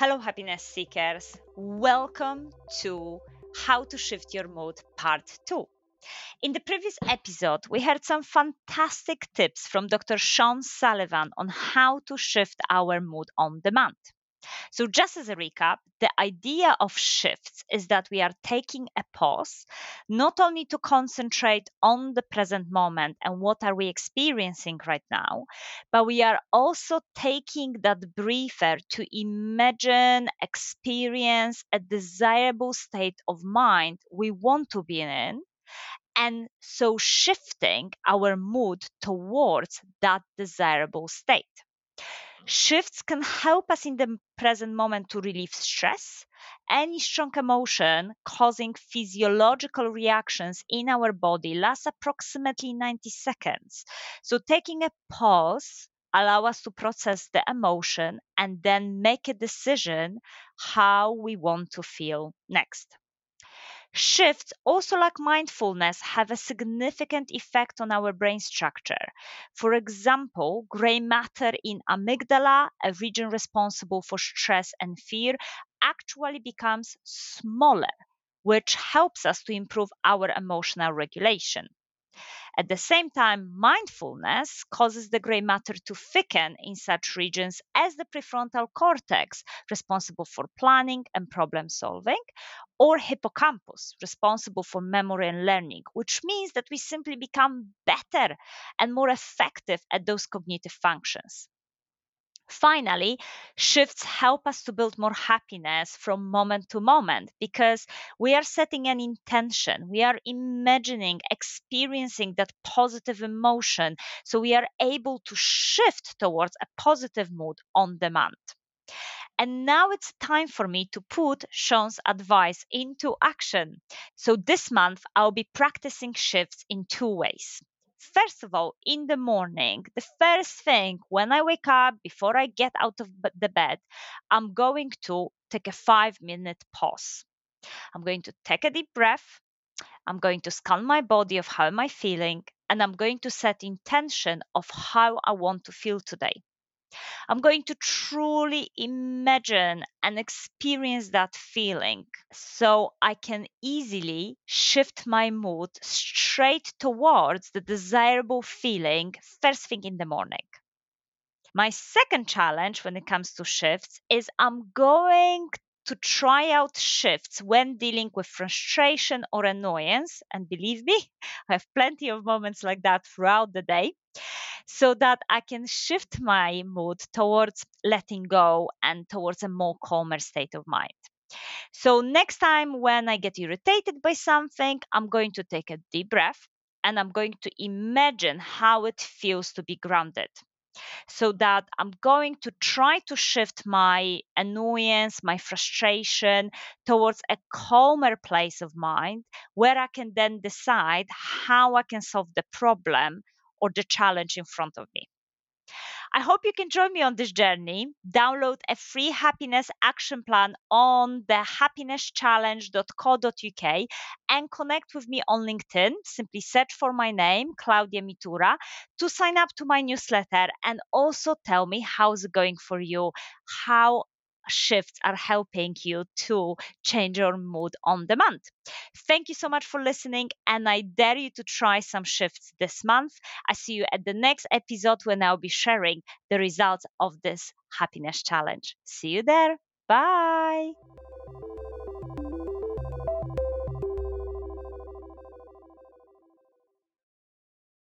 Hello, happiness seekers. Welcome to How to Shift Your Mood Part 2. In the previous episode, we heard some fantastic tips from Dr. Sean Sullivan on how to shift our mood on demand. So, just as a recap, the idea of shifts is that we are taking a pause, not only to concentrate on the present moment and what are we experiencing right now, but we are also taking that briefer to imagine, experience a desirable state of mind we want to be in and so shifting our mood towards that desirable state. Shifts can help us in the present moment to relieve stress, any strong emotion causing physiological reactions in our body lasts approximately 90 seconds. So taking a pause allow us to process the emotion and then make a decision how we want to feel next. Shifts, also like mindfulness, have a significant effect on our brain structure. For example, gray matter in amygdala, a region responsible for stress and fear, actually becomes smaller, which helps us to improve our emotional regulation. At the same time, mindfulness causes the gray matter to thicken in such regions as the prefrontal cortex, responsible for planning and problem solving, or hippocampus, responsible for memory and learning, which means that we simply become better and more effective at those cognitive functions. Finally, shifts help us to build more happiness from moment to moment because we are setting an intention. We are imagining, experiencing that positive emotion. So we are able to shift towards a positive mood on demand. And now it's time for me to put Sean's advice into action. So this month, I'll be practicing shifts in two ways. First of all, in the morning, the first thing when I wake up, before I get out of the bed, I'm going to take a five minute pause. I'm going to take a deep breath. I'm going to scan my body of how am I feeling, and I'm going to set intention of how I want to feel today. I'm going to truly imagine and experience that feeling so I can easily shift my mood straight towards the desirable feeling first thing in the morning. My second challenge when it comes to shifts is I'm going to try out shifts when dealing with frustration or annoyance. And believe me, I have plenty of moments like that throughout the day so that I can shift my mood towards letting go and towards a more calmer state of mind. So, next time when I get irritated by something, I'm going to take a deep breath and I'm going to imagine how it feels to be grounded. So that I'm going to try to shift my annoyance, my frustration towards a calmer place of mind where I can then decide how I can solve the problem or the challenge in front of me. I hope you can join me on this journey. Download a free happiness action plan on the happinesschallenge.co.uk and connect with me on LinkedIn. Simply search for my name, Klaudia Mitura, to sign up to my newsletter and also tell me how's it going for you, how shifts are helping you to change your mood on demand. Thank you so much for listening, and I dare you to try some shifts this month. I see you at the next episode when I'll be sharing the results of this happiness challenge. See you there. Bye.